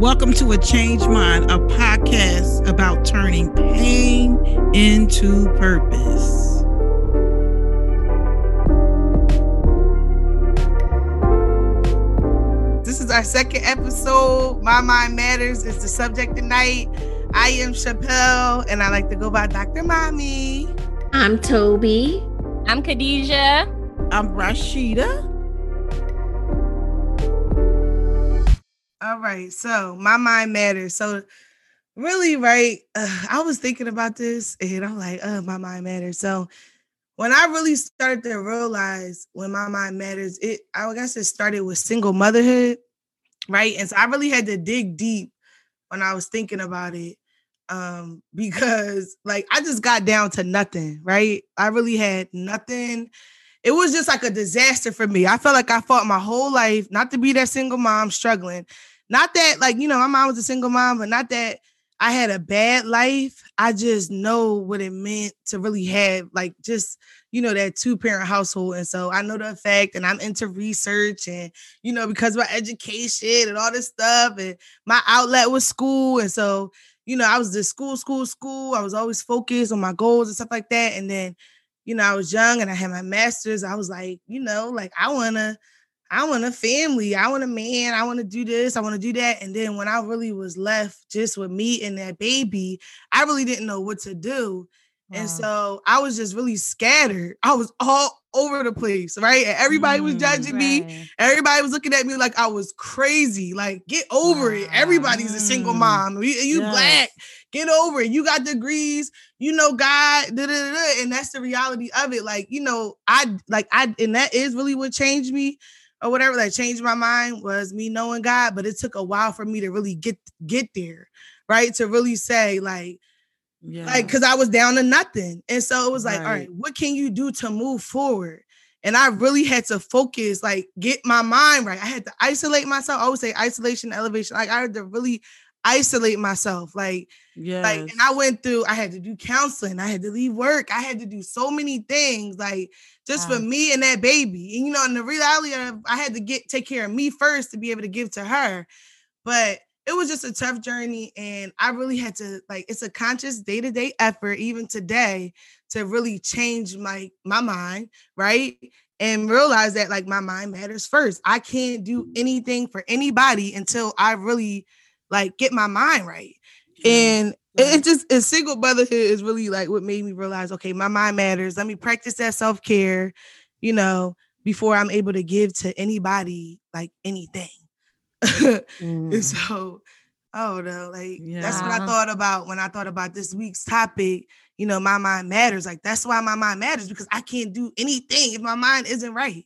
Welcome to A Changed Mind, a podcast about turning pain into purpose. This is our second episode. My Mind Matters is the subject tonight. I am Chappelle, and I like to go by Dr. Mommy. I'm Tobi. I'm Khadijah. I'm Rysheda. All right, so my mind matters. So, really, right? Uh, I was thinking about this, and I'm like, "Oh, my mind matters." So, when I really started to realize when my mind matters, it I guess it started with single motherhood, right? And so I really had to dig deep when I was thinking about it, um, because like I just got down to nothing, right? I really had nothing it was just like a disaster for me. I felt like I fought my whole life not to be that single mom struggling. Not that, like, you know, my mom was a single mom, but not that I had a bad life. I just know what it meant to really have, like, just, you know, that two parent household. And so I know the effect, and I'm into research, and, you know, because of my education and all this stuff, and my outlet was school. And so, you know, I was just school, school, school. I was always focused on my goals and stuff like that. And then, you know, I was young and I had my master's. I was like, you know, like I wanna, I want a family. I want a man. I want to do this. I want to do that. And then when I really was left just with me and that baby, I really didn't know what to do. Wow. And so I was just really scattered. I was all over the place, right? And everybody was judging mm, right. me. Everybody was looking at me like I was crazy. Like, get over wow. it. Everybody's a single mm. mom. You, you yes. black. Get over it. You got degrees. You know God. Da, da, da, and that's the reality of it. Like, you know, I like I and that is really what changed me or whatever that changed my mind was me knowing God, but it took a while for me to really get get there, right? To really say like yeah. like cuz I was down to nothing. And so it was like, right. all right, what can you do to move forward? And I really had to focus, like get my mind right. I had to isolate myself. I always say isolation, elevation. Like I had to really isolate myself. Like, yeah. Like, and I went through, I had to do counseling, I had to leave work, I had to do so many things, like just wow. for me and that baby. And you know, in the reality of I had to get take care of me first to be able to give to her. But it was just a tough journey. And I really had to like it's a conscious day-to-day effort, even today, to really change my my mind, right? and realize that like my mind matters first. I can't do mm. anything for anybody until I really like get my mind right. And it just a single motherhood is really like what made me realize, okay, my mind matters. Let me practice that self-care, you know, before I'm able to give to anybody like anything. mm. And so oh no, like yeah. that's what I thought about when I thought about this week's topic. You know, my mind matters. Like that's why my mind matters because I can't do anything if my mind isn't right.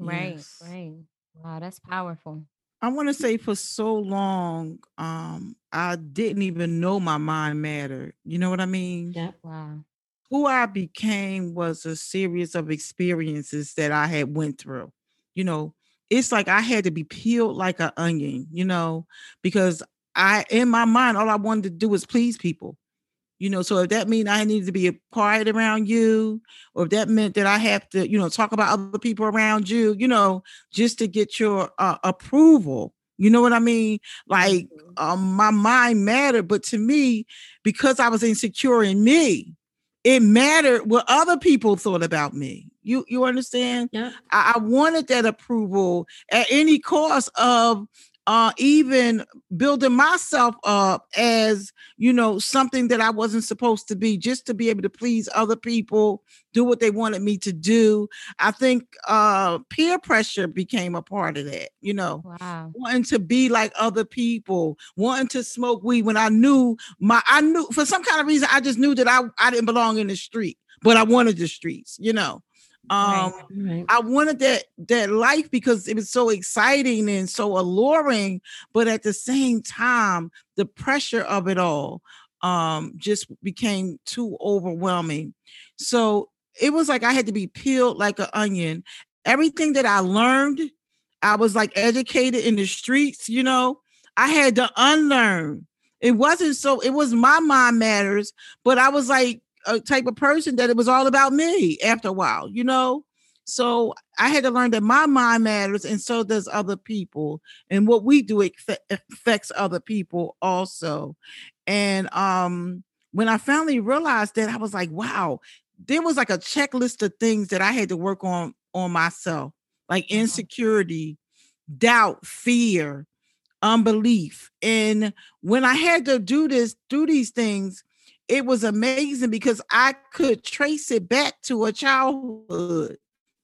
Right, yes. right. Wow, that's powerful. I want to say for so long, um, I didn't even know my mind mattered. You know what I mean? Yeah. Wow. Who I became was a series of experiences that I had went through. You know, it's like I had to be peeled like an onion, you know, because I in my mind, all I wanted to do was please people you know so if that means i need to be quiet around you or if that meant that i have to you know talk about other people around you you know just to get your uh, approval you know what i mean? Like mm-hmm. um, my mind mattered but to me because i was insecure in me it mattered what other people thought about me you you understand? Yeah I, I wanted that approval at any cost of uh, even building myself up as you know something that I wasn't supposed to be, just to be able to please other people, do what they wanted me to do. I think uh, peer pressure became a part of that. You know, wow. wanting to be like other people, wanting to smoke weed when I knew my, I knew for some kind of reason I just knew that I I didn't belong in the street, but I wanted the streets. You know, um right, right. i wanted that that life because it was so exciting and so alluring but at the same time the pressure of it all um just became too overwhelming. So it was like i had to be peeled like an onion. Everything that i learned i was like educated in the streets you know? I had to unlearn. It wasn't so it was my mind matters but i was like a type of person that it was all about me after a while, you know? So I had to learn that my mind matters and so does other people. And what we do affects other people also. And um when I finally realized that, I was like, wow, there was like a checklist of things that I had to work on on myself, like mm-hmm. insecurity, doubt, fear, unbelief. And when I had to do this, do these things, it was amazing because I could trace it back to a childhood.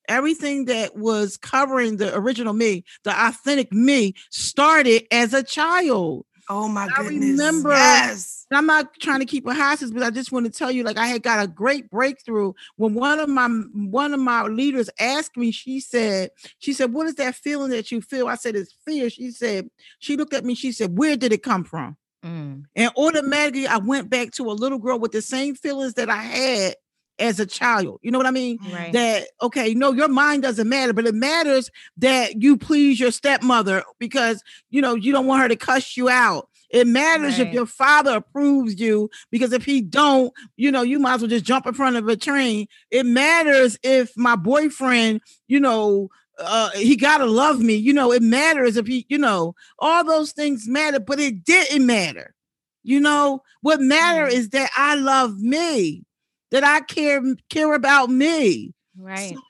Everything that was covering the original me, the authentic me, started as a child. Oh my I goodness. remember yes. I'm not trying to keep a hostage, but I just want to tell you, like I had got a great breakthrough when one of my one of my leaders asked me, she said, she said, What is that feeling that you feel? I said, It's fear. She said, she looked at me, she said, Where did it come from? Mm. And automatically I went back to a little girl with the same feelings that I had as a child. You know what I mean? Right. That okay, no, your mind doesn't matter, but it matters that you please your stepmother because you know you don't want her to cuss you out. It matters right. if your father approves you because if he don't, you know, you might as well just jump in front of a train. It matters if my boyfriend, you know, uh he gotta love me. You know, it matters if he, you know, all those things matter, but it didn't matter. You know, what matter is that I love me that I care care about me. Right. So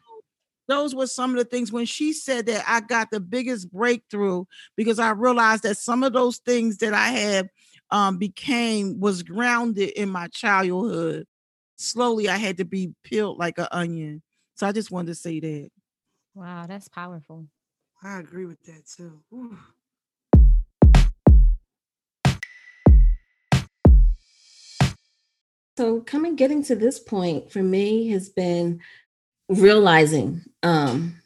those were some of the things when she said that I got the biggest breakthrough because I realized that some of those things that I had um, became was grounded in my childhood. Slowly, I had to be peeled like an onion. So I just wanted to say that. Wow, that's powerful. I agree with that too. Ooh. So coming getting to this point for me has been realizing um,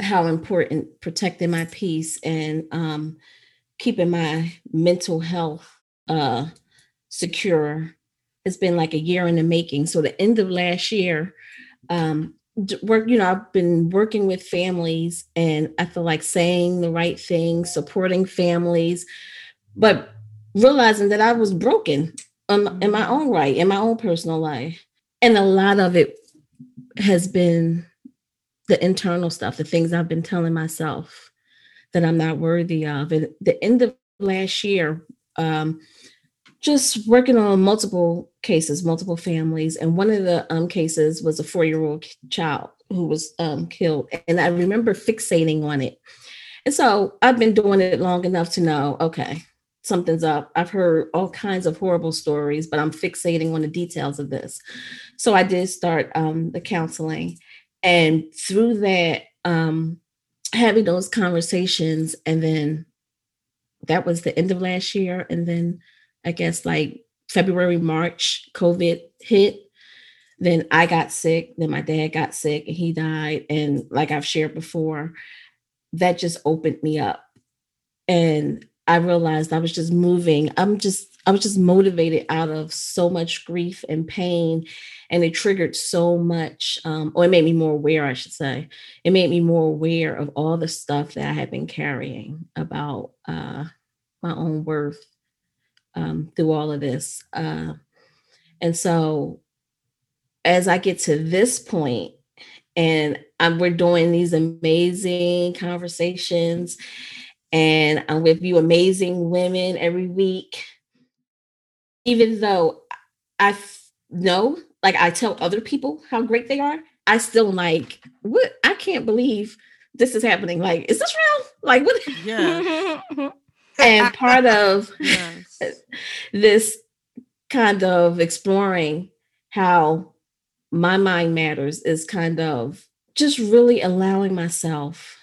how important protecting my peace and um, keeping my mental health uh, secure It's been like a year in the making. So the end of last year, um, work you know i've been working with families and i feel like saying the right things supporting families but realizing that i was broken um, in my own right, in my own personal life. And a lot of it has been the internal stuff, the things I've been telling myself that I'm not worthy of. And the end of last year, um, just working on multiple cases, multiple families. And one of the um, cases was a four year old child who was um, killed. And I remember fixating on it. And so I've been doing it long enough to know okay, something's up. I've heard all kinds of horrible stories, but I'm fixating on the details of this. So I did start um, the counseling. And through that, um, having those conversations, and then that was the end of last year. And then I guess like February, March, COVID hit. Then I got sick. Then my dad got sick and he died. And like I've shared before, that just opened me up. And I realized I was just moving. I'm just, I was just motivated out of so much grief and pain. And it triggered so much, um, or it made me more aware, I should say. It made me more aware of all the stuff that I had been carrying about uh, my own worth um, through all of this. Uh, and so as I get to this point, and I'm, we're doing these amazing conversations and I'm with you amazing women every week. Even though I know, like I tell other people how great they are, I still like, what? I can't believe this is happening. Like, is this real? Like, what? Yeah. and part of yes. this kind of exploring how my mind matters is kind of just really allowing myself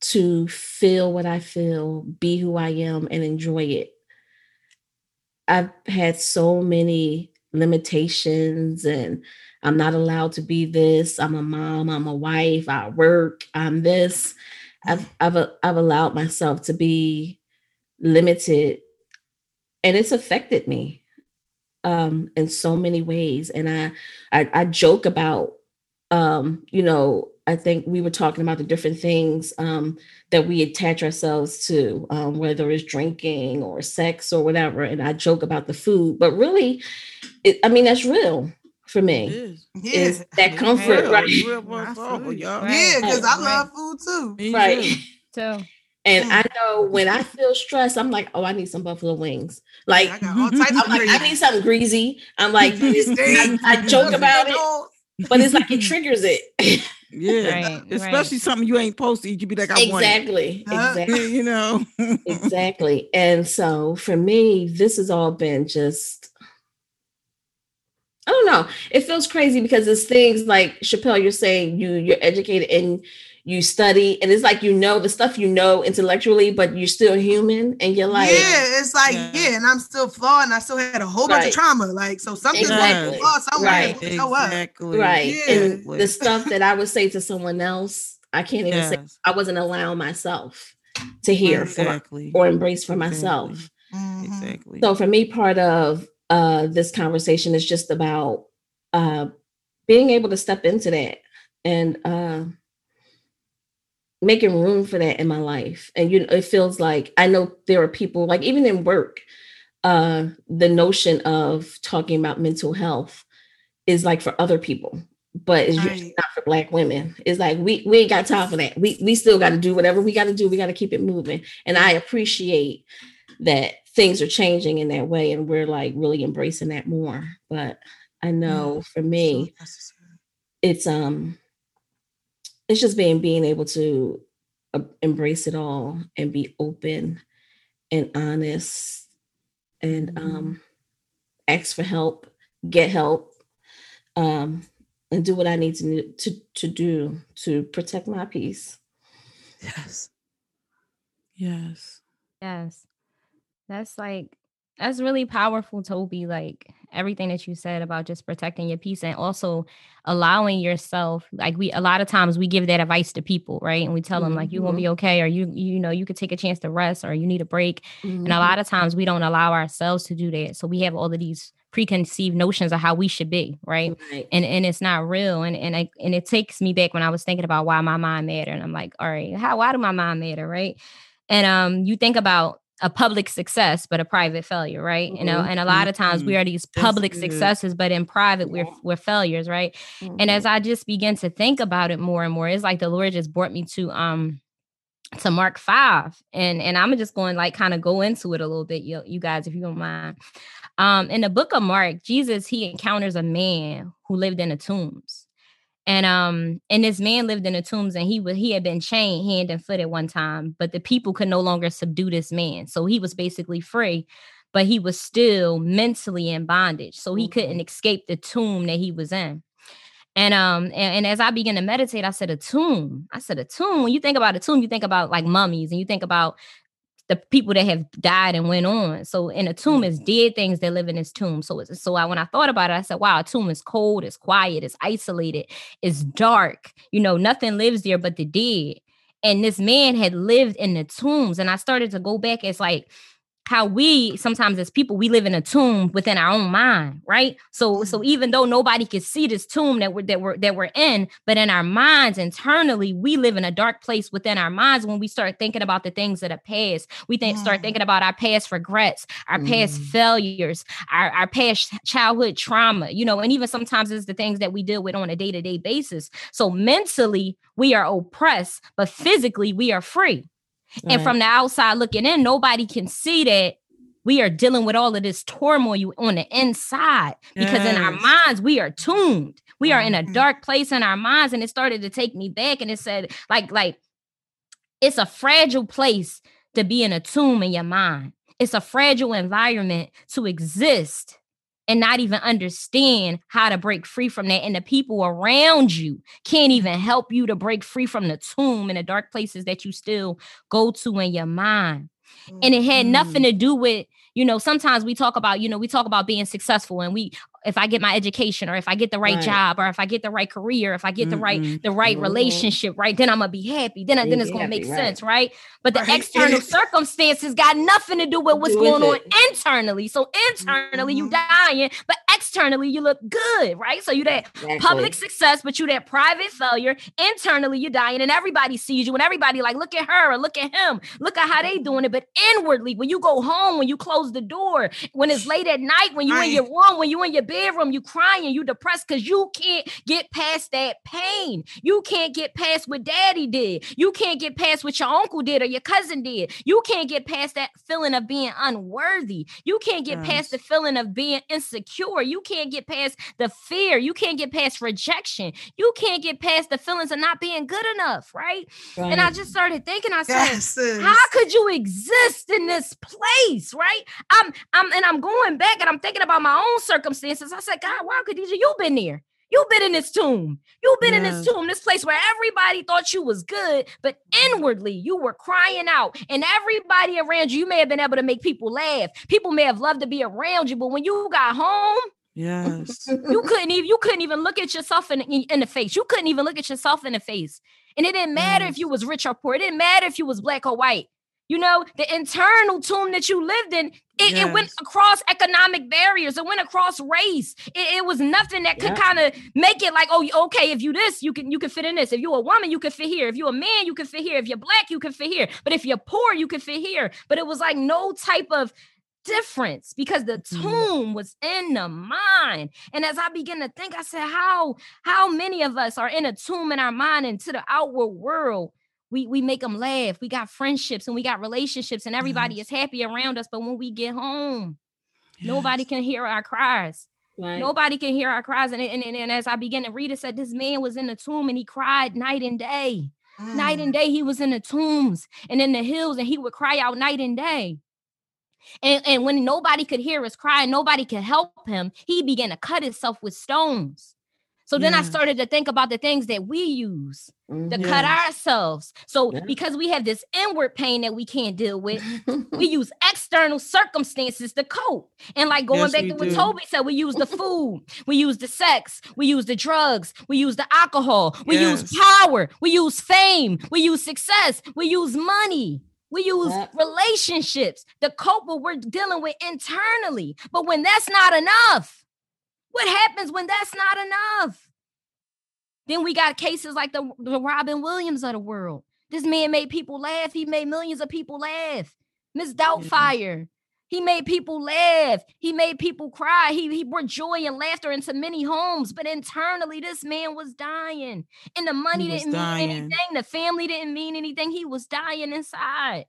to feel what I feel, be who I am, and enjoy it. I've had so many limitations, and I'm not allowed to be this. I'm a mom, I'm a wife, I work, I'm this. I've, I've, I've allowed myself to be limited, and it's affected me um, in so many ways. And I, I, I joke about, um, you know, I think we were talking about the different things um, that we attach ourselves to, um, whether it's drinking or sex or whatever. And I joke about the food, but really, it, I mean, that's real. For me. is. Yeah. Is that comfort, Real, right? real I soul, feel you. y'all. Yeah, because I love food too. Me Right. too. So And Mm. I know when I feel stressed, I'm like, oh, I need some buffalo wings. Like I, got all types I'm like, I need something greasy. I'm like, I, I joke about it, but it's like it triggers it. Yeah. Right, Especially something you ain't supposed to eat. You be like, I want it. exactly. Huh? Exactly. You know. exactly. And so for me, this has all been just I don't know. It feels crazy because it's things like Chappelle, you're saying you you're educated and you study, and it's like you know the stuff you know intellectually, but you're still human, and you're like, yeah, it's like Yeah. yeah. and I'm still flawed, and I still had a whole bunch of trauma. Like so, something's Exactly. like flawed somewhere. Right. It will show up. Exactly. right. Yeah. And the stuff that I would say to someone else, I can't even say I wasn't allowing myself to hear for, or embrace for myself. Exactly. Mhm. Exactly. So for me, part of uh, this conversation is just about uh, being able to step into that and uh, making room for that in my life. And you know, it feels like I know there are people like even in work, uh, the notion of talking about mental health is like for other people, but it's usually Right. not for black women. It's like we we ain't got time for that. We we still got to do whatever we got to do. We got to keep it moving. And I appreciate that things are changing in that way and we're like really embracing that more. But I know for me, So it's um it's just being being able to uh, embrace it all and be open and honest and um ask for help get help um and do what i need to to to do to protect my peace Yes. yes. yes. That's like that's really powerful, Tobi. Like everything that you said about just protecting your peace and also allowing yourself, like we a lot of times we give that advice to people, right? And we tell them like you're gonna be okay, or you you know, you could take a chance to rest or you need a break. And a lot of times we don't allow ourselves to do that. So we have all of these preconceived notions of how we should be, right? right and and it's not real and and I, and it takes me back when I was thinking about why my mind matter and I'm like all right how why do my mind matter right and um you think about a public success but a private failure right you know Mhm, and a lot of times we mhm. are these That's public good. successes but in private we're we're failures right and Mhm. as I just begin to think about it more and more it's like the Lord just brought me to um to Mark 5 and and I'm just going like kind of go into it a little bit you, you guys if you don't mind um in the book of Mark Jesus he encounters a man who lived in the tombs and um and this man lived in the tombs and he was he had been chained hand and foot at one time but the people could no longer subdue this man so he was basically free but he was still mentally in bondage so he Mhm. couldn't escape the tomb that he was in and um and, and as I began to meditate, I said a tomb. I said a tomb. When you think about a tomb, you think about like mummies and you think about the people that have died and went on. So in a tomb is mm-hmm. dead things that live in this tomb. So it's, so I, when I thought about it, I said, wow, a tomb is cold, it's quiet, it's isolated, it's dark. You know, nothing lives there but the dead. And this man had lived in the tombs. And I started to go back as like how we sometimes as people we live in a tomb within our own mind right? So so even though nobody can see this tomb that we're that we're that we're in but in our minds internally we live in a dark place within our minds when we start thinking about the things that are past. We think start Mm. thinking about our past regrets our past Mm. failures our, our past childhood trauma you know and even sometimes it's the things that we deal with on a day-to-day basis. So mentally we are oppressed but physically we are free and Right. from the outside looking in, nobody can see that we are dealing with all of this turmoil You on the inside because in our minds, we are tuned. We are in a Mhm. dark place in our minds. And it started to take me back and it said, like, like, it's a fragile place to be in a tomb in your mind. It's a fragile environment to exist and not even understand how to break free from that. And the people around you can't even help you to break free from the tomb and the dark places that you still go to in your mind. And it had nothing mm-hmm. to do with, you know, sometimes we talk about, you know, we talk about being successful and we, if I get my education or if I get the right, Right. job or if I get the right career, if I get the right, the right Mhm. relationship, right, then I'm gonna be happy. Then, Then then you it's gonna make right. sense, right? But the Right. external circumstances got nothing to do with what's Do with going on internally. So internally you Mhm. dying, but externally you look good, right? So you that exactly. public success, but you that private failure. Internally you're dying, and everybody sees you, and everybody like, look at her or look at him, look at how they doing it. But inwardly, when you go home, when you close the door, when it's late at night, when you in your room, when you in your you crying, you depressed because you can't get past that pain. You can't get past what daddy did. You can't get past what your uncle did or your cousin did. You can't get past that feeling of being unworthy. You can't get yes. past the feeling of being insecure. You can't get past the fear. You can't get past rejection. You can't get past the feelings of not being good enough, right? right. And I just started thinking, I said, yes, how could you exist in this place, right? I'm, I'm, and I'm going back and I'm thinking about my own circumstances. I said, God, wow, Khadijah, you've been there. You've been in this tomb. You've been yeah. in this tomb, this place where everybody thought you was good, but inwardly you were crying out. And everybody around you, you may have been able to make people laugh. People may have loved to be around you, but when you got home, yes, you couldn't even you couldn't even look at yourself in, in the face. You couldn't even look at yourself in the face. And it didn't matter yes. if you was rich or poor. It didn't matter if you was black or white. You know, the internal tomb that you lived in, it, yes. it, went across economic barriers. It went across race. It, it was nothing that could yeah. kind of make it like, oh, okay, if you this, you can you can fit in this. If you're a woman, you can fit here. If you're a man, you can fit here. If you're black, you can fit here. But if you're poor, you can fit here. But it was like no type of difference because the mm-hmm. tomb was in the mind. And as I begin to think, I said, how how many of us are in a tomb in our mind and to the outward world? We we make them laugh. We got friendships and we got relationships, and everybody yes. is happy around us. But when we get home, yes. nobody can hear our cries. Right. Nobody can hear our cries. And, and, and, and, as I began to read, it said this man was in the tomb and he cried night and day. Mm. Night and mm. day, he was in the tombs and in the hills, and he would cry out night and day. And, and when nobody could hear his cry, nobody could help him, he began to cut himself with stones. So then yeah. I started to think about the things that we use mm, to cut ourselves. So yeah. because we have this inward pain that we can't deal with, we use external circumstances to cope. And like going yes, back to what do. Tobi said, we use the food, we use the sex, we use the drugs, we use the alcohol, we yes. use power, we use fame, we use success, we use money. We use yep. relationships to cope what we're dealing with internally. But when that's not enough, what happens when that's not enough? Then we got cases like the, the Robin Williams of the world. This man made people laugh. He made millions of people laugh. Miss Doubtfire. He made people laugh. He made people cry. He, he brought joy and laughter into many homes. But internally, this man was dying. And the money didn't dying. mean anything. The family didn't mean anything. He was dying inside.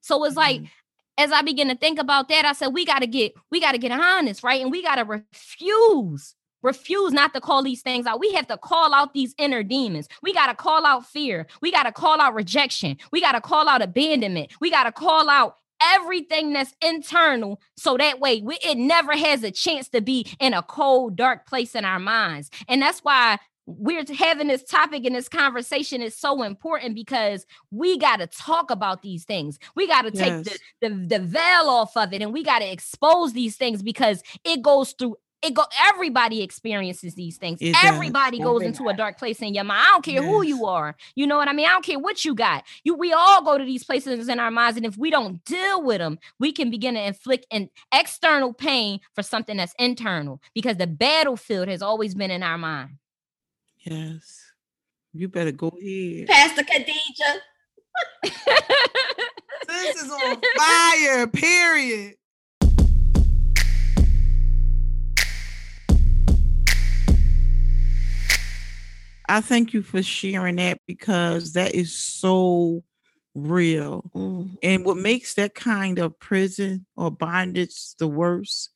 So it's mm-hmm. like as I begin to think about that, I said, we got to get, we got to get honest, right? And we got to refuse, refuse not to call these things out. We have to call out these inner demons. We got to call out fear. We got to call out rejection. We got to call out abandonment. We got to call out everything that's internal so that way we, it never has a chance to be in a cold dark place in our minds and that's why we're having this topic and this conversation is so important because we got to talk about these things. We got to take yes. the, the the veil off of it and we got to expose these things because it goes through it go everybody experiences these things. It everybody does. goes everybody. into a dark place in your mind. I don't care yes. who you are. You know what I mean? I don't care what you got. You we all go to these places in our minds and if we don't deal with them, we can begin to inflict an external pain for something that's internal because the battlefield has always been in our mind. Yes. You better go ahead. Pastor Khadijah. this is on fire, period. I thank you for sharing that because that is so real. Mm. And what makes that kind of prison or bondage the worst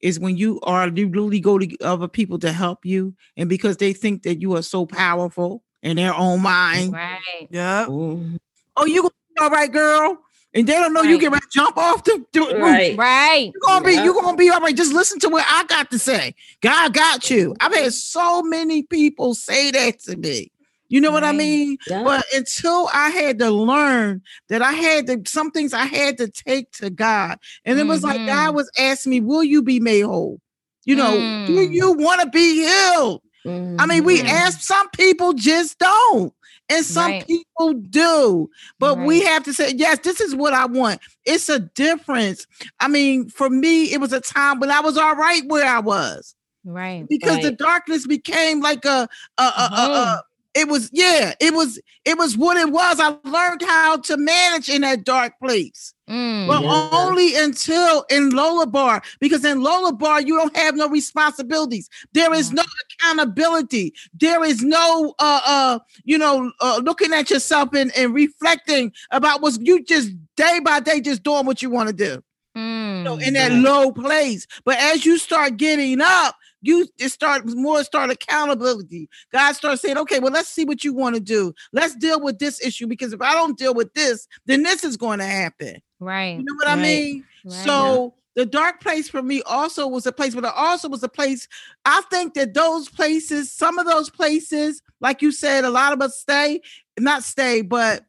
is when you are you literally go to other people to help you, and because they think that you are so powerful in their own mind. Right. Yeah. Oh, you gonna be all right, girl. And they don't know right. you can jump off the, the right. roof. Right. You're gonna be, you're gonna be all right. Just listen to what I got to say. God got you. I've had so many people say that to me. You know right. what I mean? Yeah. But until I had to learn that I had to, some things I had to take to God. And it mm-hmm. was like God mm-hmm. was asking me, Will you be made whole? You know, mm. do you want to be healed? Mm-hmm. I mean, we mm-hmm. ask some people just don't. And some right. people do, but right. we have to say, yes, this is what I want. It's a difference. I mean, for me, it was a time when I was all right where I was. Right. Because Right. the darkness became like a, a, a, a, a. it was yeah, it was it was what it was. I learned how to manage in that dark place. Mm. But Yeah. only until in Lo Debar, because in Lo Debar, you don't have no responsibilities. There is no accountability. There is no uh uh, you know, uh, looking at yourself and, and reflecting about what's you just day by day just doing what you want to do. Mm. You know, in that Right. low place. But as you start getting up, you it start more start accountability. God starts saying, okay, well, let's see what you want to do. Let's deal with this issue because if I don't deal with this, then this is going to happen. right. You know what I mean? Right. So the dark place for me also was a place, but it also was a place. I think that those places, some of those places, like you said, a lot of us stay, not stay, but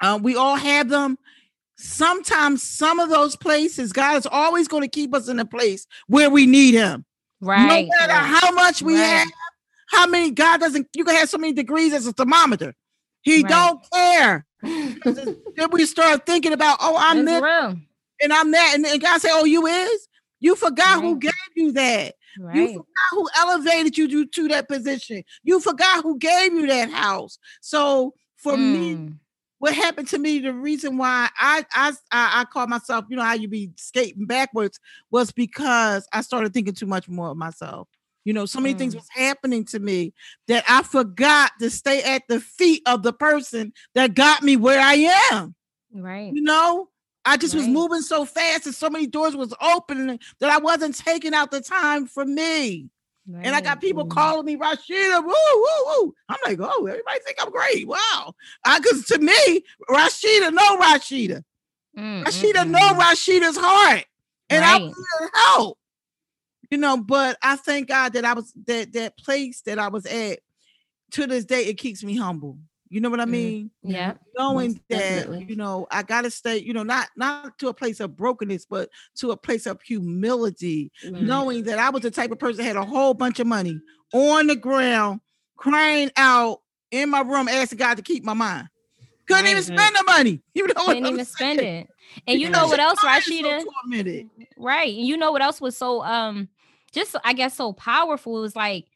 uh, we all have them. Sometimes some of those places, God is always going to keep us in a place where we need Him. Right. no matter right. how much we Right. have, how many God doesn't. You can have so many degrees as a thermometer. He Right. don't care. then we start thinking about, oh, I'm this and I'm that. And, and God say, Oh, you is? You forgot who gave you that. You forgot who elevated you to, to that position. You forgot who gave you that house. So for me, Mm. What happened to me, the reason why I I I, I call myself, you know, how you be skating backwards was because I started thinking too much more of myself. You know, so many things Mm. was happening to me that I forgot to stay at the feet of the person that got me where I am Right. you know i just was moving so fast and so many doors was opening that i wasn't taking out the time for me and i got people calling me Rysheda woo woo woo. I'm like oh everybody think i'm great. Wow. Because to me Rysheda no Rysheda. Mm, Rysheda mm, know mm. Rysheda's heart. And i Right. want her help. You know but i thank god that i was that that place that i was at to this day it keeps me humble you know what i Mhm. mean Yeah. knowing that definitely. you know i gotta stay you know not not to a place of brokenness but to a place of humility Right. knowing that i was the type of person that had a whole bunch of money on the ground crying out in my room asking god to keep my mind couldn't even spend the money you know what Couldn't even saying? spend it. And you know what else, is so Rysheda? Right. And you know what else was so um just I guess so powerful? It was like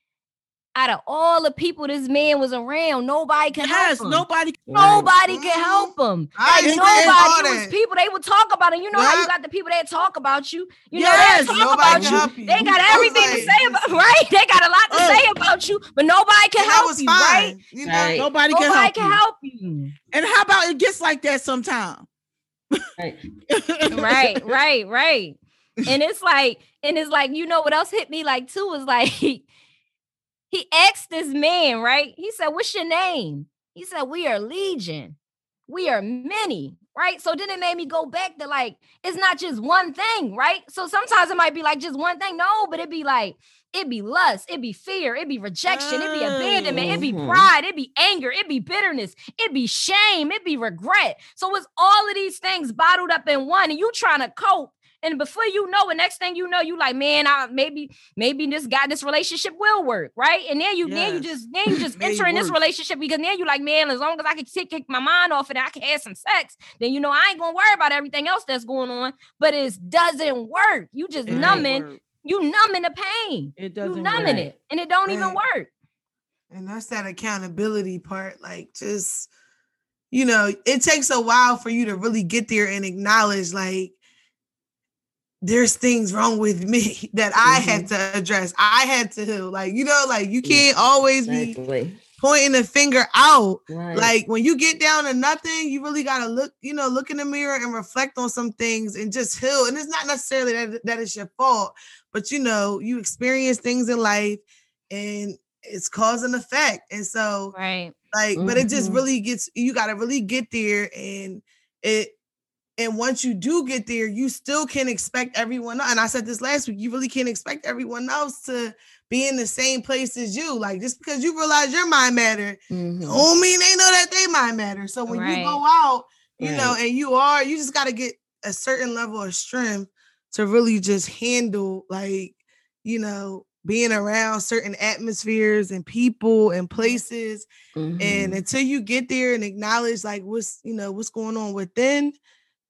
out of all the people this man was around, nobody could yes help him. nobody Right. Nobody could Mhm. help him. I Like agree with nobody, all it was people they would talk about it. You know how you got the people that talk about you. You Yes, know they talk Nobody about you. help you. They got I was everything to say about listen, right. They got a lot to Oh. say about you, but nobody can help you, fine. right? You know, Right. nobody can help can you. help you. and how about it gets like that sometime Right. right, right, right. And it's like, and it's like, you know what else hit me like too was like he, asked this man, right? He said, What's your name? He said, We are legion. We are many, right? So then it made me go back to like, it's not just one thing, right? So sometimes it might be like just one thing. No, but it'd be like, it'd be lust, it'd be fear, it'd be rejection, it'd be abandonment, it'd be Mhm. pride, it'd be anger, it'd be bitterness, it'd be shame, it'd be regret. So it's all of these things bottled up in one, and you trying to cope. And before you know it, next thing you know, you like, man, I maybe, maybe this guy, this relationship will work, right? And then you, then you just, then you just enter in this relationship because then you like, man, as long as I can take kick my mind off and I can have some sex, then you know I ain't gonna worry about everything else that's going on. But it doesn't work. You just It numbing, you numbing the pain. it You doesn't numbing work. it, and it don't even work. And that's that accountability part. Like, just, you know, it takes a while for you to really get there and acknowledge, like, there's things wrong with me that I had to address. I had to heal. Like, you know, like you can't always be pointing the finger out. Right. Like when you get down to nothing, you really gotta look, you know, look in the mirror and reflect on some things and just heal. And it's not necessarily that that is your fault, but you know, you experience things in life and it's cause and effect. And so Right. like, but it just Mhm. really gets you gotta really get there and it and once you do get there, you still can't expect everyone. And I said this last week, you really can't expect everyone else to be in the same place as you. Like just because you realize your mind matter, Mhm. don't mean they know that they mind matter. So when Right. you go out, you know, and you are, you just got to get a certain level of strength to really just handle, like, you know, being around certain atmospheres and people and places. And Mhm. until you get there and acknowledge, like, what's, you know, what's going on within,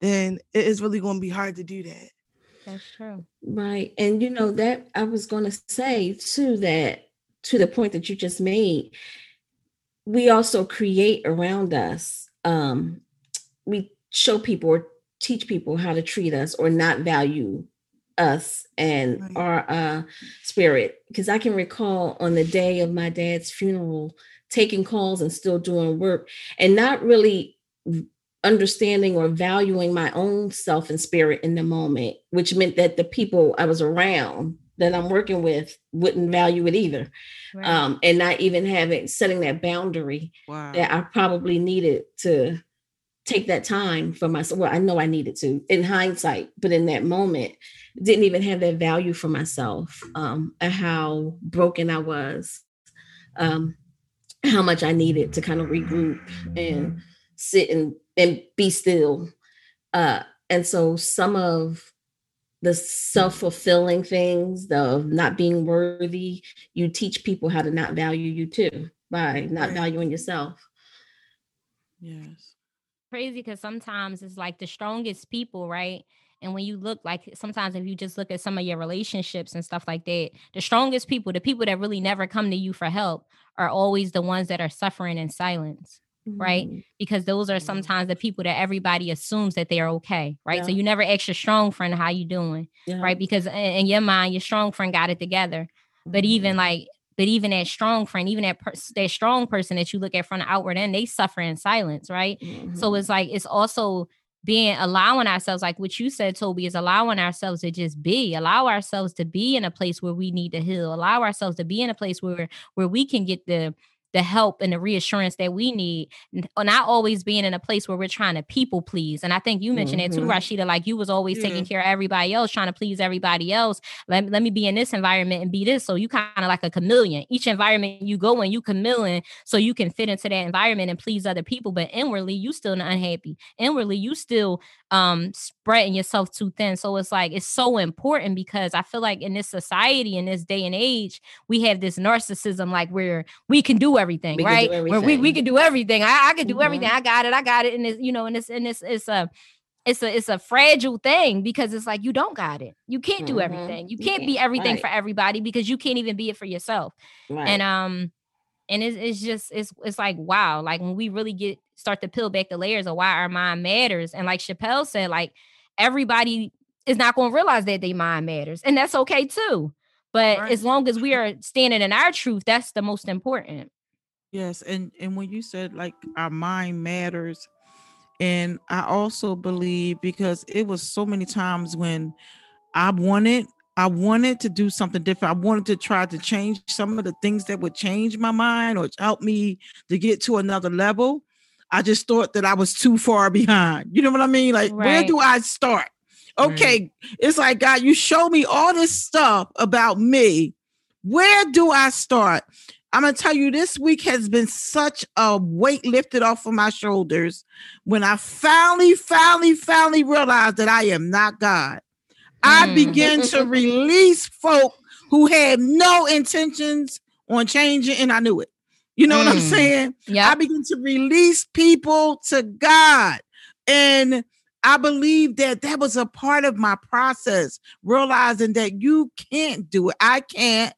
then it is really going to be hard to do that. That's true. Right. And you know that I was going to say too that to the point that you just made, we also create around us um we show people or teach people how to treat us or not value us and right. our uh, spirit. Because I can recall on the day of my dad's funeral, taking calls and still doing work and not really understanding or valuing my own self and spirit in the moment, which meant that the people I was around that I'm working with wouldn't value it either. Right. Um, and not even having setting that boundary wow. that I probably needed to take that time for myself. Well, I know I needed to in hindsight, but in that moment, didn't even have that value for myself um, and how broken I was, um, how much I needed to kind of regroup and sit and, and be still. Uh, and so some of the self-fulfilling things, the not being worthy, you teach people how to not value you too by not valuing yourself. Yes crazy because sometimes it's like the strongest people, right? And when you look like sometimes if you just look at some of your relationships and stuff like that, the strongest people, the people that really never come to you for help, are always the ones that are suffering in silence. Mm-hmm. Right. Because those are mm-hmm. sometimes the people that everybody assumes that they're okay. Right. Yeah. So you never ask your strong friend how you doing. Yeah. Right. Because in your mind, your strong friend got it together. But even mm-hmm. like but even that strong friend, even that per- that strong person that you look at from the outward end, they suffer in silence, right? Mm-hmm. So it's like it's also being allowing ourselves, like what you said, Tobi, is allowing ourselves to just be, allow ourselves to be in a place where we need to heal, allow ourselves to be in a place where where we can get the the help and the reassurance that we need uh, not always being in a place where we're trying to people please and i think you mentioned mm-hmm. that too mm-hmm. Rysheda like you was always taking care of everybody else trying to please everybody else let, let me be in this environment and be this so you kind of like a chameleon each environment you go in you chameleon so you can fit into that environment and please other people but inwardly you still unhappy inwardly you still um spreading yourself too thin so it's like it's so important because i feel like in this society in this day and age we have this narcissism like where we can do everything, we right? Everything. Where we, we can do everything. I, I can do mm-hmm. everything. I got it. I got it. And it's, you know, and it's and it's it's a it's a it's a fragile thing because it's like you don't got it. You can't do mm-hmm. everything. You can't be everything right. for everybody because you can't even be it for yourself. Right. And um and it's, it's just it's it's like wow like when we really get start to peel back the layers of why our mind matters and like chappelle said like everybody is not going to realize that they mind matters and that's okay too but right. as long as we are standing in our truth that's the most important Yes, and and when you said like our mind matters, and I also believe because it was so many times when I wanted I wanted to do something different. I wanted to try to change some of the things that would change my mind or help me to get to another level. I just thought that I was too far behind. You know what I mean? Like, right. where do I start? Okay, right. it's like God, you show me all this stuff about me. Where do I start? I'm gonna tell you, this week has been such a weight lifted off of my shoulders when I finally, finally, finally realized that I am not God. I mm. began to release folk who had no intentions on changing, and I knew it. You know mm. what I'm mm. saying? Yeah. I began to release people to God. And I believe that that was a part of my process, realizing that you can't do it. I can't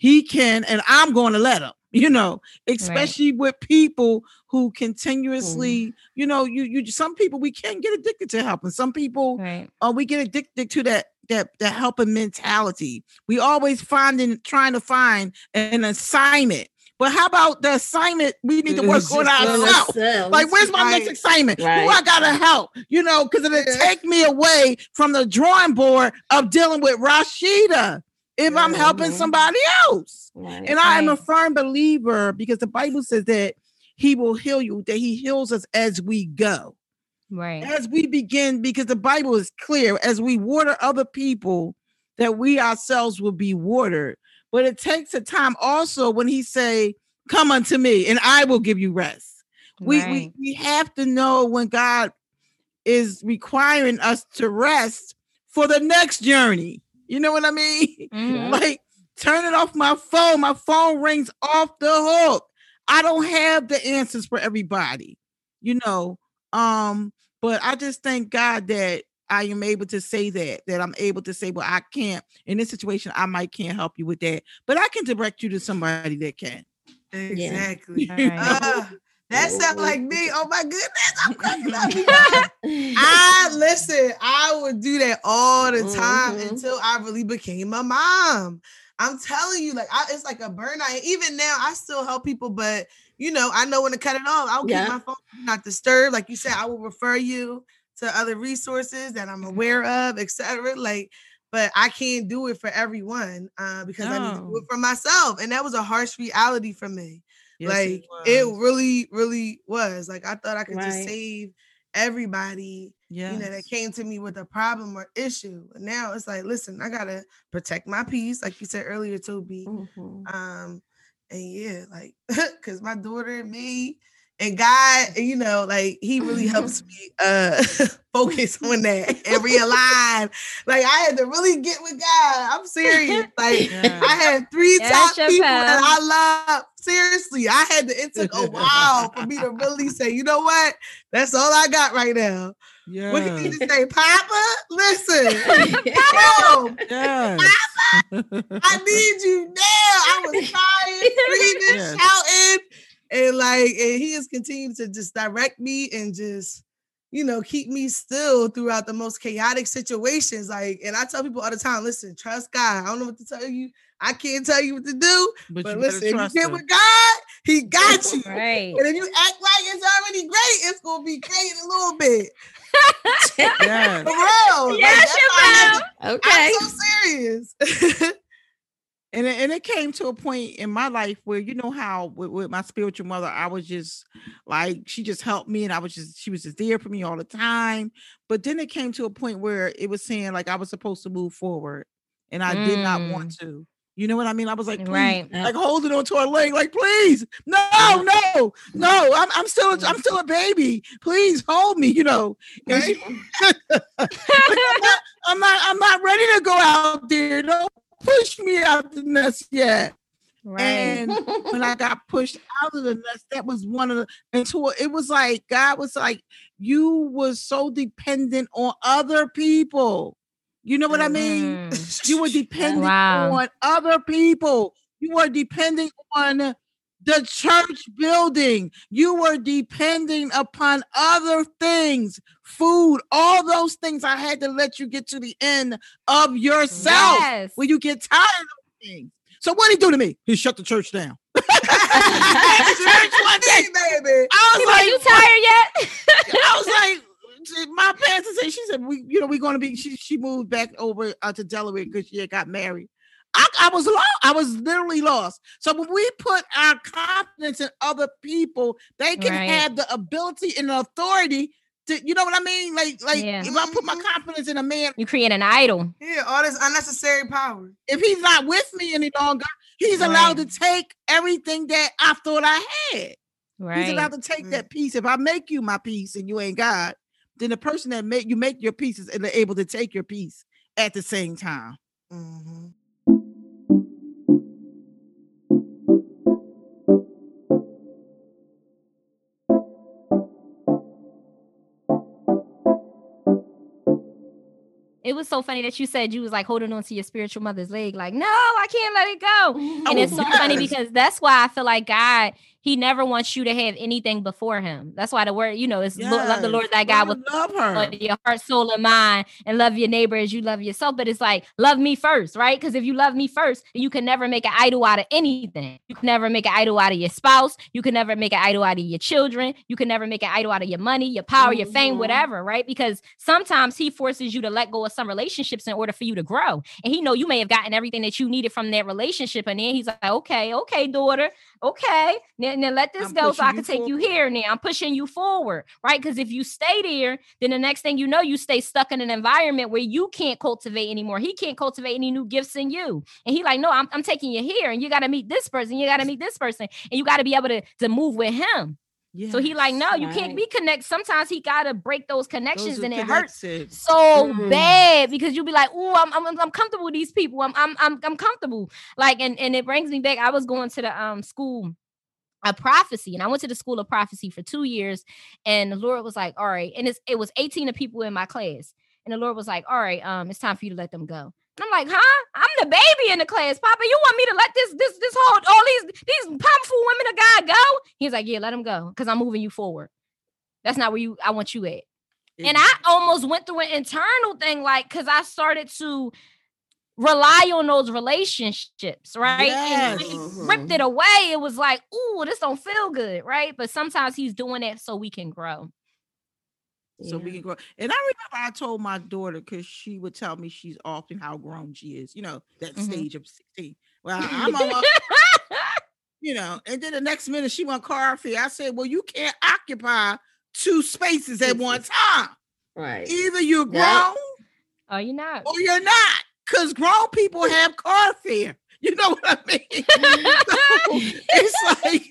he can and i'm going to let him you know especially right. with people who continuously mm. you know you you some people we can't get addicted to helping some people right. uh, we get addicted to that that that helping mentality we always finding trying to find an assignment but how about the assignment we need to work on ourselves? Like, where's my right. next assignment? Right. Who I gotta help? You know, because it'll take me away from the drawing board of dealing with Rysheda if I'm helping mm-hmm. somebody else. Right. And I am a firm believer because the Bible says that he will heal you, that he heals us as we go. Right. As we begin, because the Bible is clear, as we water other people, that we ourselves will be watered. But it takes a time also when he say, Come unto me, and I will give you rest. Right. We, we we have to know when God is requiring us to rest for the next journey. You know what I mean? Mm-hmm. Like turning off my phone. My phone rings off the hook. I don't have the answers for everybody, you know. Um, but I just thank God that I am able to say that, that I'm able to say, well, I can't in this situation, I might can't help you with that, but I can direct you to somebody that can. Exactly. Yeah. Uh, that sounds like me. Oh my goodness, I'm cracking up. I listen. I would do that all the time mm-hmm. until I really became a mom. I'm telling you, like I, it's like a burnout. Even now, I still help people, but you know, I know when to cut it off. I'll yeah. keep my phone not disturbed. Like you said, I will refer you to other resources that I'm aware of, etc. Like, but I can't do it for everyone uh, because no. I need to do it for myself, and that was a harsh reality for me. Yes, like it, it, really, really was. Like I thought I could right. just save everybody yes. you know that came to me with a problem or issue and now it's like listen i gotta protect my peace like you said earlier Tobi mm-hmm. um and yeah like because my daughter and me and God, you know, like he really helps me uh focus on that and realign. Like I had to really get with God. I'm serious. Like yeah. I had three yeah, top people that I love. Seriously, I had to. It took a while for me to really say, you know what? That's all I got right now. Yeah. What you need to say, Papa? Listen, Mom, yes. Papa, I need you now. I was crying, screaming, yes. shouting and like and he has continued to just direct me and just you know keep me still throughout the most chaotic situations like and i tell people all the time listen trust god i don't know what to tell you i can't tell you what to do but, but listen if you get with god he got you right and if you act like it's already great it's gonna be great a little bit yeah. For real. Yes, like, okay. I'm so serious. And it, and it came to a point in my life where you know how with, with, my spiritual mother i was just like she just helped me and i was just she was just there for me all the time but then it came to a point where it was saying like i was supposed to move forward and i mm. did not want mm. to you know what I mean? I was like, right, like holding on to her leg, like, please, no, no, no, I'm, I'm still, I'm still a baby. Please hold me, you know. Right? Like, I'm, not, I'm not, I'm not ready to go out there. No, push me out the nest yet. Right. And when I got pushed out of the nest, that was one of the until it was like God was like, you were so dependent on other people. You know what mm-hmm. I mean? Mm-hmm. You were dependent wow. on other people. You were depending on the church building. You were depending upon other things, food, all those things. I had to let you get to the end of yourself yes. when you get tired of things. So what did he do to me? He shut the church down. church one day, baby. I was like, "You tired yet?" I was like, my pastor said, she said, we, you know, we're going to be, she, she moved back over uh, to Delaware because she had got married. I, I was lost. I was literally lost. So when we put our confidence in other people, they can right. have the ability and the authority to, you know what I mean? Like, like yeah. if I put my mm-hmm. confidence in a man, you create an idol. Yeah, all this unnecessary power. If he's not with me any longer, he's right. allowed to take everything that I thought I had. Right. He's allowed to take mm-hmm. that piece. If I make you my piece and you ain't God, then the person that make you make your pieces and they're able to take your piece at the same time. Mm-hmm. It was so funny that you said you was like holding on to your spiritual mother's leg, like, no, I can't let it go. And it's so oh, yes. funny because that's why I feel like God he never wants you to have anything before him. That's why the word, you know, is yes. love the Lord thy God with love her. your heart, soul, and mind, and love your neighbor as you love yourself. But it's like, love me first, right? Because if you love me first, you can never make an idol out of anything. You can never make an idol out of your spouse. You can never make an idol out of your children. You can never make an idol out of your money, your power, your fame, mm-hmm. whatever, right? Because sometimes he forces you to let go of some relationships in order for you to grow. And he know you may have gotten everything that you needed from that relationship. And then he's like, okay, okay, daughter, okay, now, now let this I'm go so I can take you here. Now I'm pushing you forward, right? Because if you stay there, then the next thing you know, you stay stuck in an environment where you can't cultivate anymore. He can't cultivate any new gifts in you. And he like, no, I'm, I'm taking you here, and you got to meet this person, you got to meet this person, and you got to be able to, to move with him. Yes, so he like, no, you right. can't be connect. Sometimes he gotta break those connections, those and it hurts so mm-hmm. bad because you'll be like, oh, I'm, I'm I'm comfortable with these people. I'm I'm I'm I'm comfortable. Like, and and it brings me back. I was going to the um school a prophecy and i went to the school of prophecy for two years and the lord was like all right and it's, it was 18 of people in my class And the Lord was like, all right, um, it's time for you to let them go. And I'm like, huh? I'm the baby in the class, Papa. You want me to let this this this whole all these these powerful women of God go? He's like, yeah, let them go because I'm moving you forward. That's not where you I want you at. And I almost went through an internal thing, like because I started to rely on those relationships, right? Yes. And when he ripped it mm-hmm. away, it was like, ooh, this don't feel good, right? But sometimes he's doing it so we can grow. So we can grow. And I remember I told my daughter because she would tell me she's often how grown she is, you know, that Mhm. stage of 16. Well, I'm almost, you know, and then the next minute she went car fee. I said, Well, you can't occupy two spaces at one time. Right. Either you're grown Yeah. oh, you're not. or you're not. Because grown people have car fare. You know what I mean? So, it's like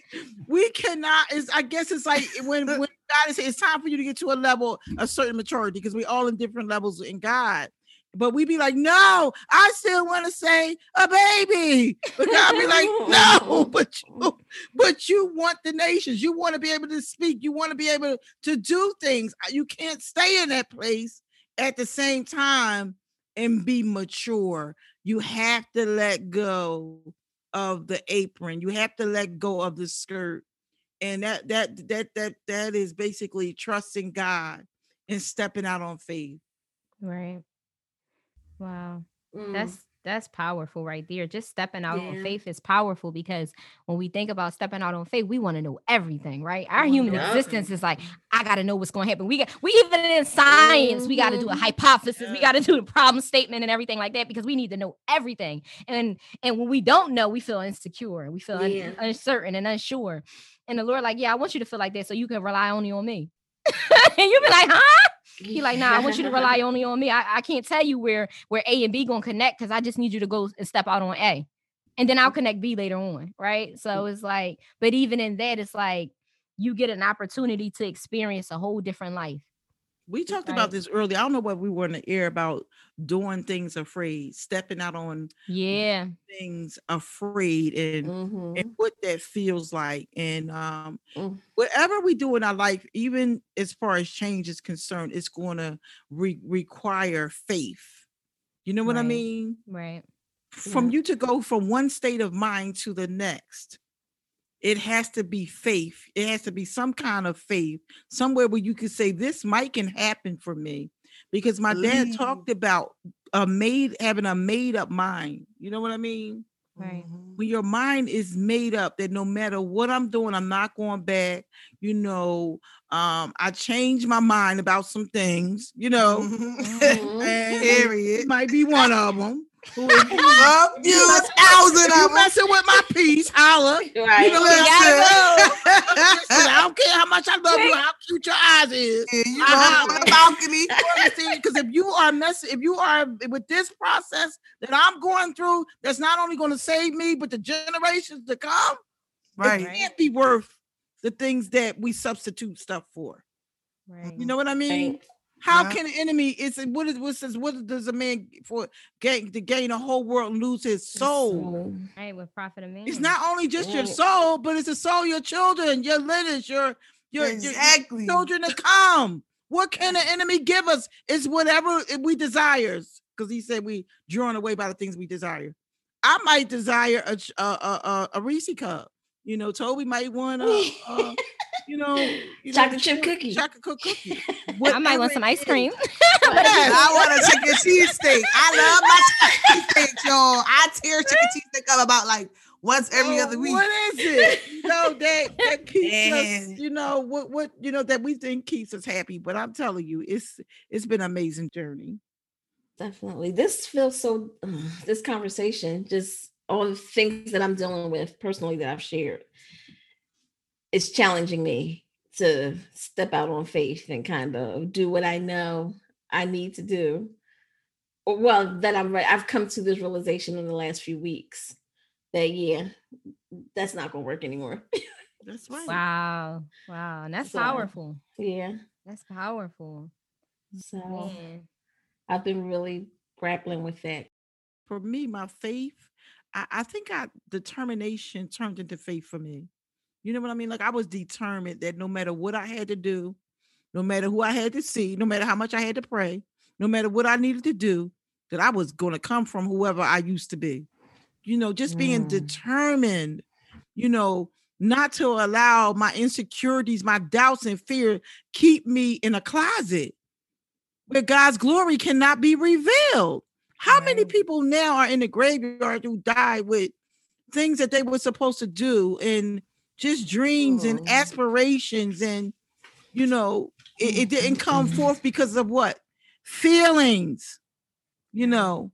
we cannot. It's I guess it's like when when God is it's time for you to get to a level a certain maturity because we all in different levels in God. But we be like, no, I still want to say a baby. But God be like, no, but you, but you want the nations. You want to be able to speak. You want to be able to do things. You can't stay in that place at the same time and be mature. You have to let go of the apron. You have to let go of the skirt. And that that that that that is basically trusting God and stepping out on faith. Right. Wow. Mm. That's that's powerful right there. Just stepping out on faith is powerful because when we think about stepping out on faith, we want to know everything, right? Our human know existence is like, I gotta know what's gonna happen. We got we even in science, we gotta do a Mhm. hypothesis, we gotta do a problem statement and everything like that because we need to know everything. And and when we don't know, we feel insecure and we feel un- uncertain and unsure. And the Lord, like, yeah, I want you to feel like that so you can rely only on me. and you be like, huh? He like, nah, I want you to rely only on me. I, I can't tell you where where A and B gonna connect because I just need you to go and step out on A. And then I'll connect B later on. Right. So mm. it's like, but even in that, it's like you get an opportunity to experience a whole different life. We talked Right. about this earlier. I don't know what we were in the air about doing things afraid, stepping out on Yeah. things afraid and Mhm. and what that feels like. And um, Mm. whatever we do in our life, even as far as change is concerned, it's going to re- require faith. You know what I mean? Right. From Yeah. you to go from one state of mind to the next, it has to be faith. It has to be some kind of faith, somewhere where you can say, This might can happen for me. Because my dad Believe. talked about a made having a made up mind. You know what I mean? Right. When your mind is made up that no matter what I'm doing, I'm not going back. You know, um, I changed my mind about some things, you know, Mhm. and Period. it might be one of them. Who if you, Love you a thousand if you of messing with my peace, holla. Right. You know, Listen. Listen, I don't care how much I love you, how cute your eyes is. Yeah, you Uh-huh. on the balcony. Because if you are messing, if you are with this process that I'm going through, that's not only going to save me, but the generations to come, Right. it can't be worth the things that we substitute stuff for. Right. You know what I mean? Right. How Yeah. can an enemy? It's what is what says what does a man for gain to gain a whole world and lose his soul? Right. With profit of man. It's not only just your soul, but it's the soul, your children, your lineage, your your, your- your children to come. What can the enemy give us? It's whatever we desires, because he said we drawn away by the things we desire. I might desire a a a, a, a Reese cup. You know, Tobi might want a, a you know, you know, Chocolate chip cookie. chocolate cook cookie. I might want some ice cream. Yes. I want a chicken cheesesteak. I love my chicken cheesesteak, y'all. I tear chicken cheesesteak up about like once every Oh, other week. What is it? You know that that keeps Man. us, you know, what what you know that we think keeps us happy. But I'm telling you, it's it's been an amazing journey. Definitely. This feels so, uh, this conversation, just all the things that I'm dealing with personally that I've shared, it's challenging me to step out on faith and kind of do what I know I need to do. Well, that I'm right. I've come to this realization in the last few weeks that, yeah, that's not going to work anymore. That's right. Wow. Wow. And that's So- powerful. yeah. That's powerful. So Man. I've been really grappling with that. For me, my faith, I, I think I determination turned into faith for me. You know what I mean? Like I was determined that no matter what I had to do, no matter who I had to see, no matter how much I had to pray, no matter what I needed to do, that I was going to come from whoever I used to be. You know, just being Mm. determined, you know, not to allow my insecurities, my doubts and fear keep me in a closet where God's glory cannot be revealed. How many people now are in the graveyard who died with things that they were supposed to do and just dreams and Oh. aspirations and you know it, it didn't come forth because of what feelings you know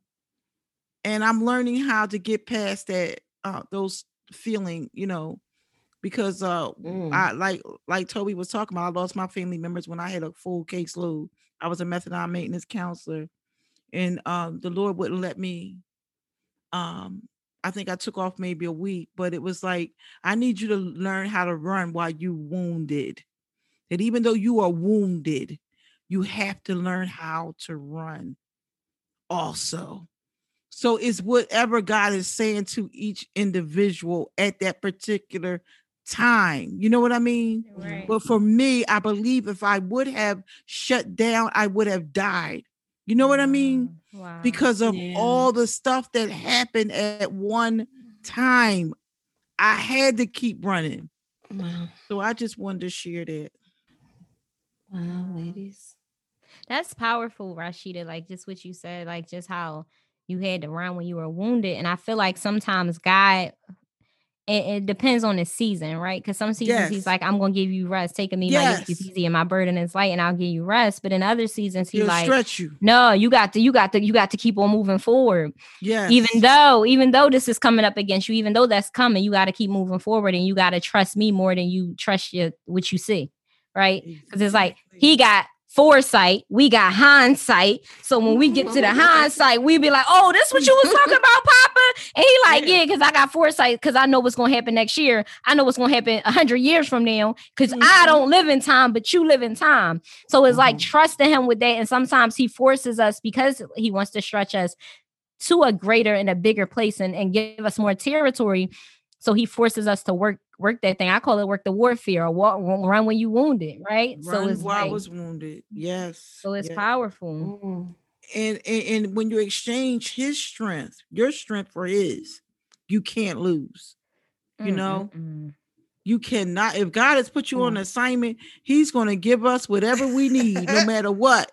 and i'm learning how to get past that uh those feeling you know because uh Mm. I like like Tobi was talking about. I lost my family members when I had a full caseload. I was a methadone maintenance counselor, and um, the Lord wouldn't let me. Um, I think I took off maybe a week, but it was like I need you to learn how to run while you wounded. That even though you are wounded, you have to learn how to run. Also, so it's whatever God is saying to each individual at that particular time. You know what I mean? Right. But for me, I believe if I would have shut down, I would have died. You know what I mean? Mm-hmm. Wow. Because of Yeah. all the stuff that happened at one time, I had to keep running. Wow. So I just wanted to share that. Wow, ladies. That's powerful, Rysheda. Like just what you said, like just how you had to run when you were wounded. And I feel like sometimes God, it, it depends on the season, right? Because some seasons Yes. he's like, I'm gonna give you rest, taking me my yoke is easy and my burden is light, and I'll give you rest. But in other seasons, he's He'll like, stretch you. No, you got to, you got to, you got to keep on moving forward. Yeah. Even though, even though this is coming up against you, even though that's coming, you got to keep moving forward and you got to trust me more than you trust your what you see, right? because it's like he got foresight, we got hindsight. So when we get to the hindsight, we be like, "Oh, this what you was talking about, Papa?" And he like, Yeah. "Yeah, because I got foresight, because I know what's gonna happen next year. I know what's gonna happen a hundred years from now, because I Mhm. don't live in time, but you live in time. So it's like Mhm. trusting him with that, and sometimes he forces us because he wants to stretch us to a greater and a bigger place and, and give us more territory. So he forces us to work work that thing. I call it work the warfare or walk, run when you wounded, right? so it's while I like, was wounded. Yes. so it's yes. powerful. Mm. and, and and when you exchange his strength, your strength for his, you can't lose. You Mm, know, mm, mm. you cannot. If God has put you on Mm. assignment, He's going to give us whatever we need, no matter what.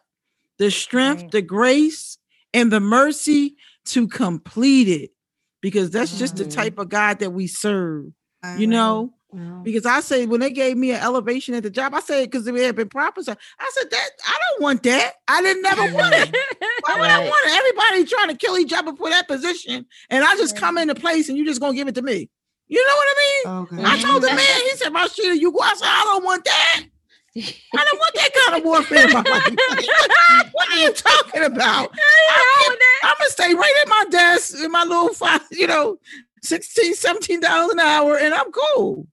The strength, Right. the grace, and the mercy to complete it, because that's just the type of God that we serve. All You know, Wow. because I say when they gave me an elevation at the job, I said because it had been prophesied. I said that I don't want that. I didn't never want it. Why would I want it? Everybody trying to kill each other for that position, and I just come into place and you just gonna give it to me. You know what I mean? Okay. I told the man, he said, Rysheda, you go. I said, I don't want that. I don't want that kind of warfare in my life. what are you talking about? I'm, I'm gonna stay right at my desk in my little you know, 16 17 dollars an hour, and I'm cool.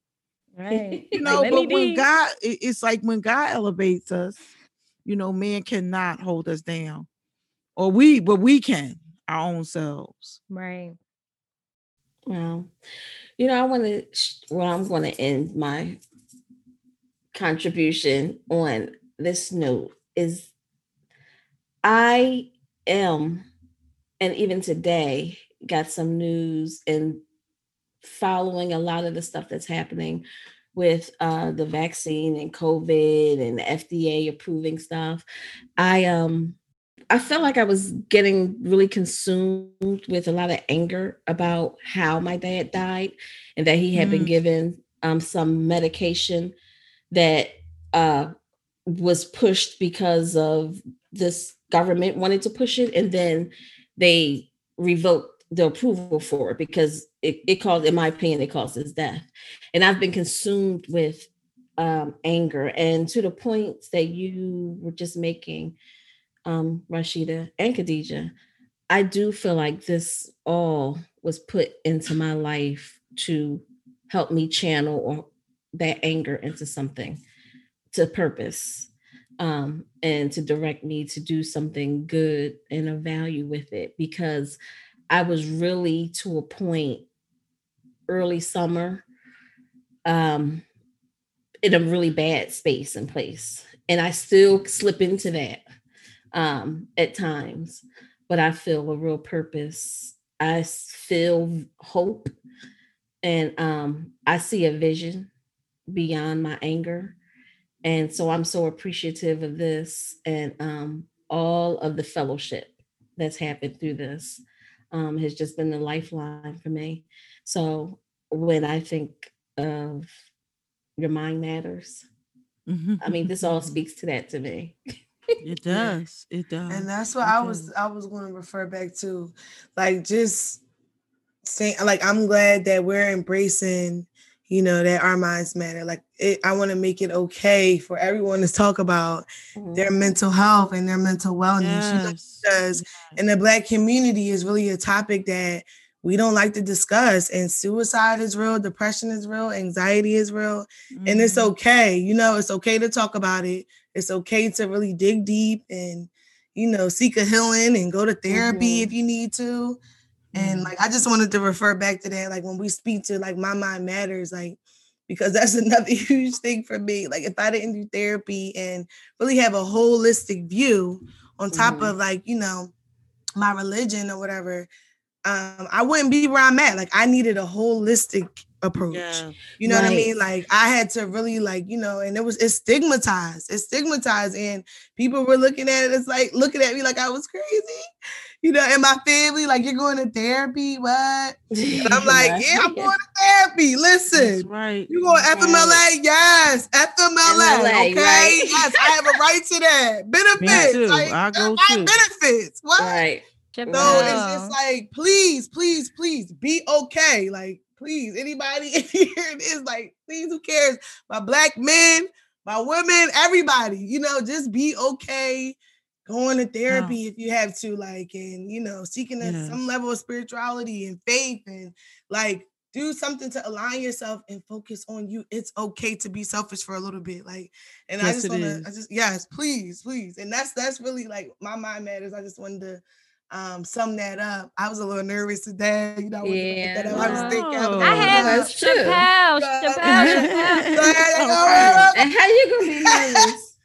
right. You know, but when be. God, it's like when God elevates us, you know, man cannot hold us down. Or we, but we can our own selves. right. Well, you know, I want to, well, I'm going to end my contribution on this note is I am, and even today, got some news and following a lot of the stuff that's happening with uh, the vaccine and COVID and the FDA approving stuff. I um I felt like I was getting really consumed with a lot of anger about how my dad died and that he had been Mm. given um, some medication that uh, was pushed because of this government wanted to push it and then they revoked the approval for it because it, it caused in my opinion it caused his death. And i've been consumed with um, anger. And to the points that you were just making um, Rysheda and Khadijah, I do feel like this all was put into my life to help me channel or that anger into something to purpose um, and to direct me to do something good and of value with it because I was really to a point early summer um, in a really bad space and place. And I still slip into that um, at times, but I feel a real purpose. I feel hope and um, I see a vision beyond my anger. And so I'm so appreciative of this and um, all of the fellowship that's happened through this um, has just been the lifeline for me. So when I think of your mind matters, mm-hmm. I mean, this all speaks to that to me. it does. It does. And that's what it I was I was going to refer back to, like just saying like I'm glad that we're embracing you know that our minds matter like it, i want to make it okay for everyone to talk about mm-hmm. their mental health and their mental wellness yes. because in the black community is really a topic that we don't like to discuss and suicide is real depression is real anxiety is real mm-hmm. and it's mm-hmm. okay you know it's okay to talk about it it's okay to really dig deep and you know seek a healing and go to therapy mm-hmm. if you need to and mm. like I just wanted to refer back to that, like when we speak to like my mind matters, like because that's another huge thing for me. Like if I didn't do therapy and really have a holistic view on top mm-hmm. of like, you know, my religion or whatever, um, I wouldn't be where I'm at. Like I needed a holistic approach. Yeah. You know right. what I mean? Like I had to really like, you know, and it was it's stigmatized. It's stigmatized. And people were looking at it, it's like looking at me like I was crazy you know, and my family, like, you're going to therapy, what? And I'm like, yeah, I'm going to therapy. Listen, That's right. You going to FMLA? Right. Yes, FMLA. okay, right. yes, I have a right to that. Benefits. Me too. Like, I go too. benefits. What? Right. So wow. it's just like, please, please, please be okay. Like, please, anybody in here is like, please, who cares? My black men, my women, everybody, you know, just be okay going to therapy if you have to, like, and you know, seeking yes. some level of spirituality and faith and like do something to align yourself and focus on you. It's okay to be selfish for a little bit. Like, and yes, I just want to, I just, yes, please, please. And that's, that's really like my mind matters. I just wanted to um, sum that up. I was a little nervous today. You know, yeah. I was thinking. I, was I have Chappelle, Chappelle, Chappelle. And how you gonna be nervous?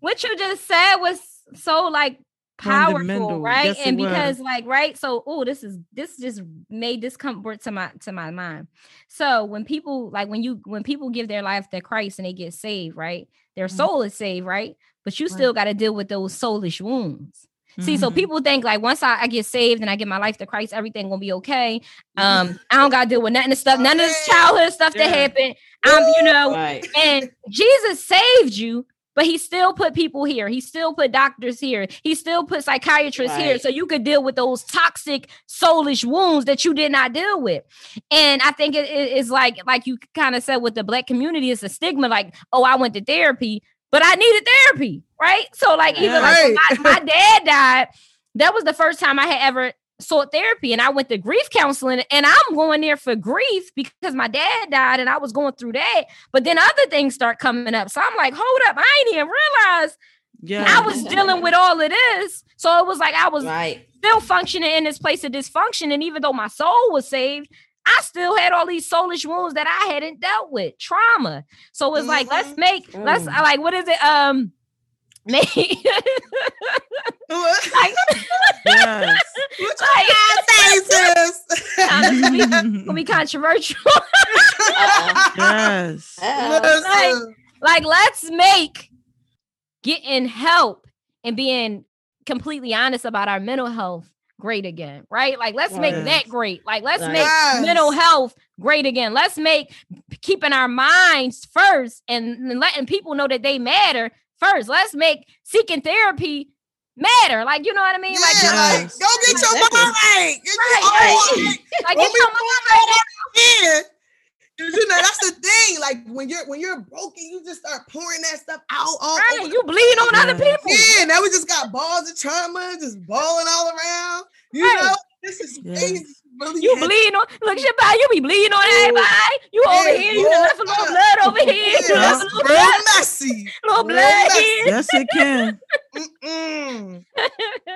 What you just said was so like powerful, right? And because like right, so oh, this is this just made discomfort to my to my mind. So when people like when you when people give their life to Christ and they get saved, right? Their mm-hmm. soul is saved, right? But you still got to deal with those soulish wounds. See, mm-hmm. so people think like once I, I, get saved and I give my life to Christ, everything gonna be okay. Um, I don't gotta deal with nothing of stuff, none of this childhood stuff yeah. that happened. I'm, you know, right. and Jesus saved you, but he still put people here. He still put doctors here. He still put psychiatrists right. here so you could deal with those toxic soulish wounds that you did not deal with. And I think it is like like you kind of said with the black community, it's a stigma like, oh, I went to therapy, but I needed therapy, right? So like even right. like my, my dad died, that was the first time I had ever sought therapy and I went to grief counseling and I'm going there for grief because my dad died and I was going through that. But then other things start coming up. So I'm like, hold up, I ain't even realize yeah. I was dealing with all of this. So it was like I was right. still functioning in this place of dysfunction. And even though my soul was saved, I still had all these soulish wounds that I hadn't dealt with, trauma. So it's mm-hmm. like, let's mm-hmm. make, mm. let's like, what is it? Um, me. like, yes. What like, say, sis? gonna be controversial. yes. Like, like, let's make getting help and being completely honest about our mental health great again, right? Like, let's yes. make that great. Like, let's yes. make mental health great again. Let's make keeping our minds first and, and letting people know that they matter first. Let's make seeking therapy matter. Like, you know what I mean? Yeah, like, like go get your mind right. Get right, your right. like, get your mind right. You know that's the thing. Like when you're when you're broken, you just start pouring that stuff out all right, over. You bleed on other people. Yeah, now we just got balls of trauma just balling all around. You right. know, this is crazy really you bleeding on look your Shabbat, you be bleeding on everybody. You yeah, over here, you left a little blood over here. You left a little blood. messy. little blood here. Yes, it can.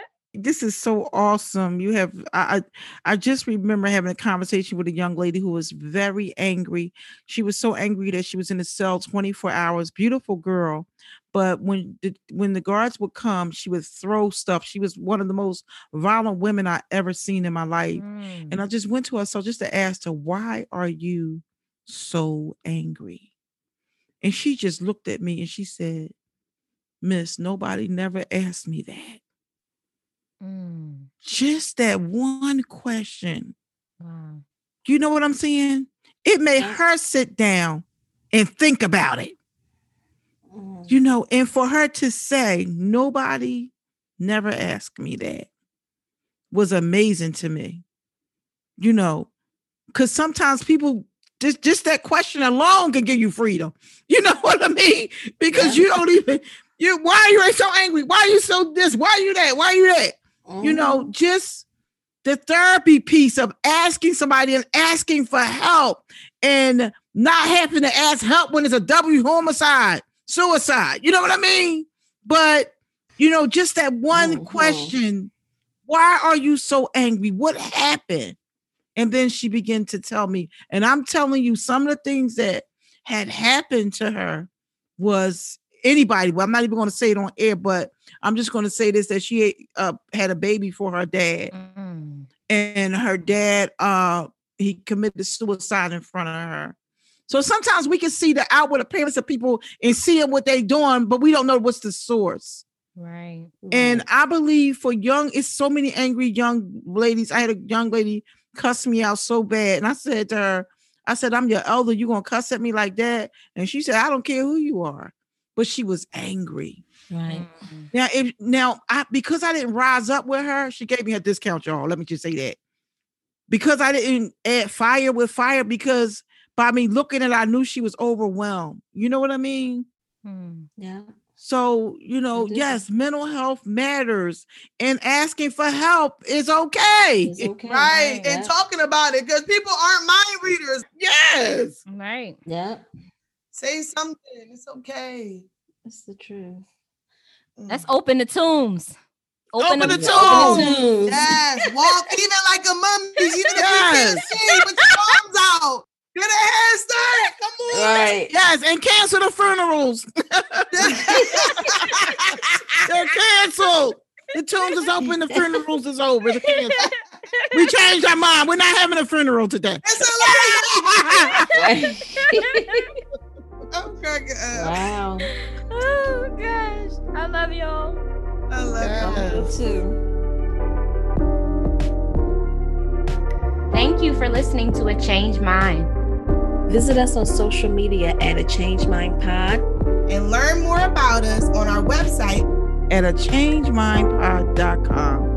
this is so awesome. You have I I just remember having a conversation with a young lady who was very angry. She was so angry that she was in a cell 24 hours. Beautiful girl, but when the when the guards would come, she would throw stuff. She was one of the most violent women I ever seen in my life. Mm. And I just went to her so just to ask her, "Why are you so angry?" And she just looked at me and she said, "Miss, nobody never asked me that." Mm. Just that one question. Wow. You know what I'm saying? It made her sit down and think about it. Mm. You know, and for her to say, nobody never asked me that was amazing to me. You know, because sometimes people just just that question alone can give you freedom. You know what I mean? Because yeah. you don't even you why are you so angry? Why are you so this? Why are you that? Why are you that? Mm-hmm. You know, mm-hmm. just the therapy piece of asking somebody and asking for help and not having to ask help when it's a W homicide, suicide. You know what I mean? But you know, just that one mm-hmm. question, why are you so angry? What happened? And then she began to tell me, and I'm telling you, some of the things that had happened to her was anybody. Well, I'm not even going to say it on air, but I'm just going to say this: that she uh, had a baby for her dad, mm. and her dad uh, he committed suicide in front of her. So sometimes we can see the outward appearance of people and see what they're doing, but we don't know what's the source. Right. And I believe for young, it's so many angry young ladies. I had a young lady cuss me out so bad, and I said to her, I said, I'm your elder. You gonna cuss at me like that? And she said, I don't care who you are but she was angry. Right. Mm-hmm. Now, if now I because I didn't rise up with her, she gave me a discount, y'all. Let me just say that. Because I didn't add fire with fire, because by me looking at it, I knew she was overwhelmed. You know what I mean? Hmm. Yeah. So, you know, yes, mental health matters and asking for help is okay. okay. Right. And talking about it because people aren't mind readers. Yes. Right. Yeah. Say something. It's okay. It's the truth. Let's mm. open the tombs. Open, open the, the tombs. tombs. Yes. Walk even like a mummy. Even if yes. you can't see, put your arms out. Get a head start. Come on. Right. Yes, and cancel the funerals. They're canceled. The tombs is open. The funerals is over. we changed our mind. We're not having a funeral today. I'm cracking up. Wow. Oh gosh. I love y'all. I love yes. you too. Thank you for listening to A Changed Mind. Visit us on social media at A Changed Mind Pod. And learn more about us on our website at a changedmindpod.com.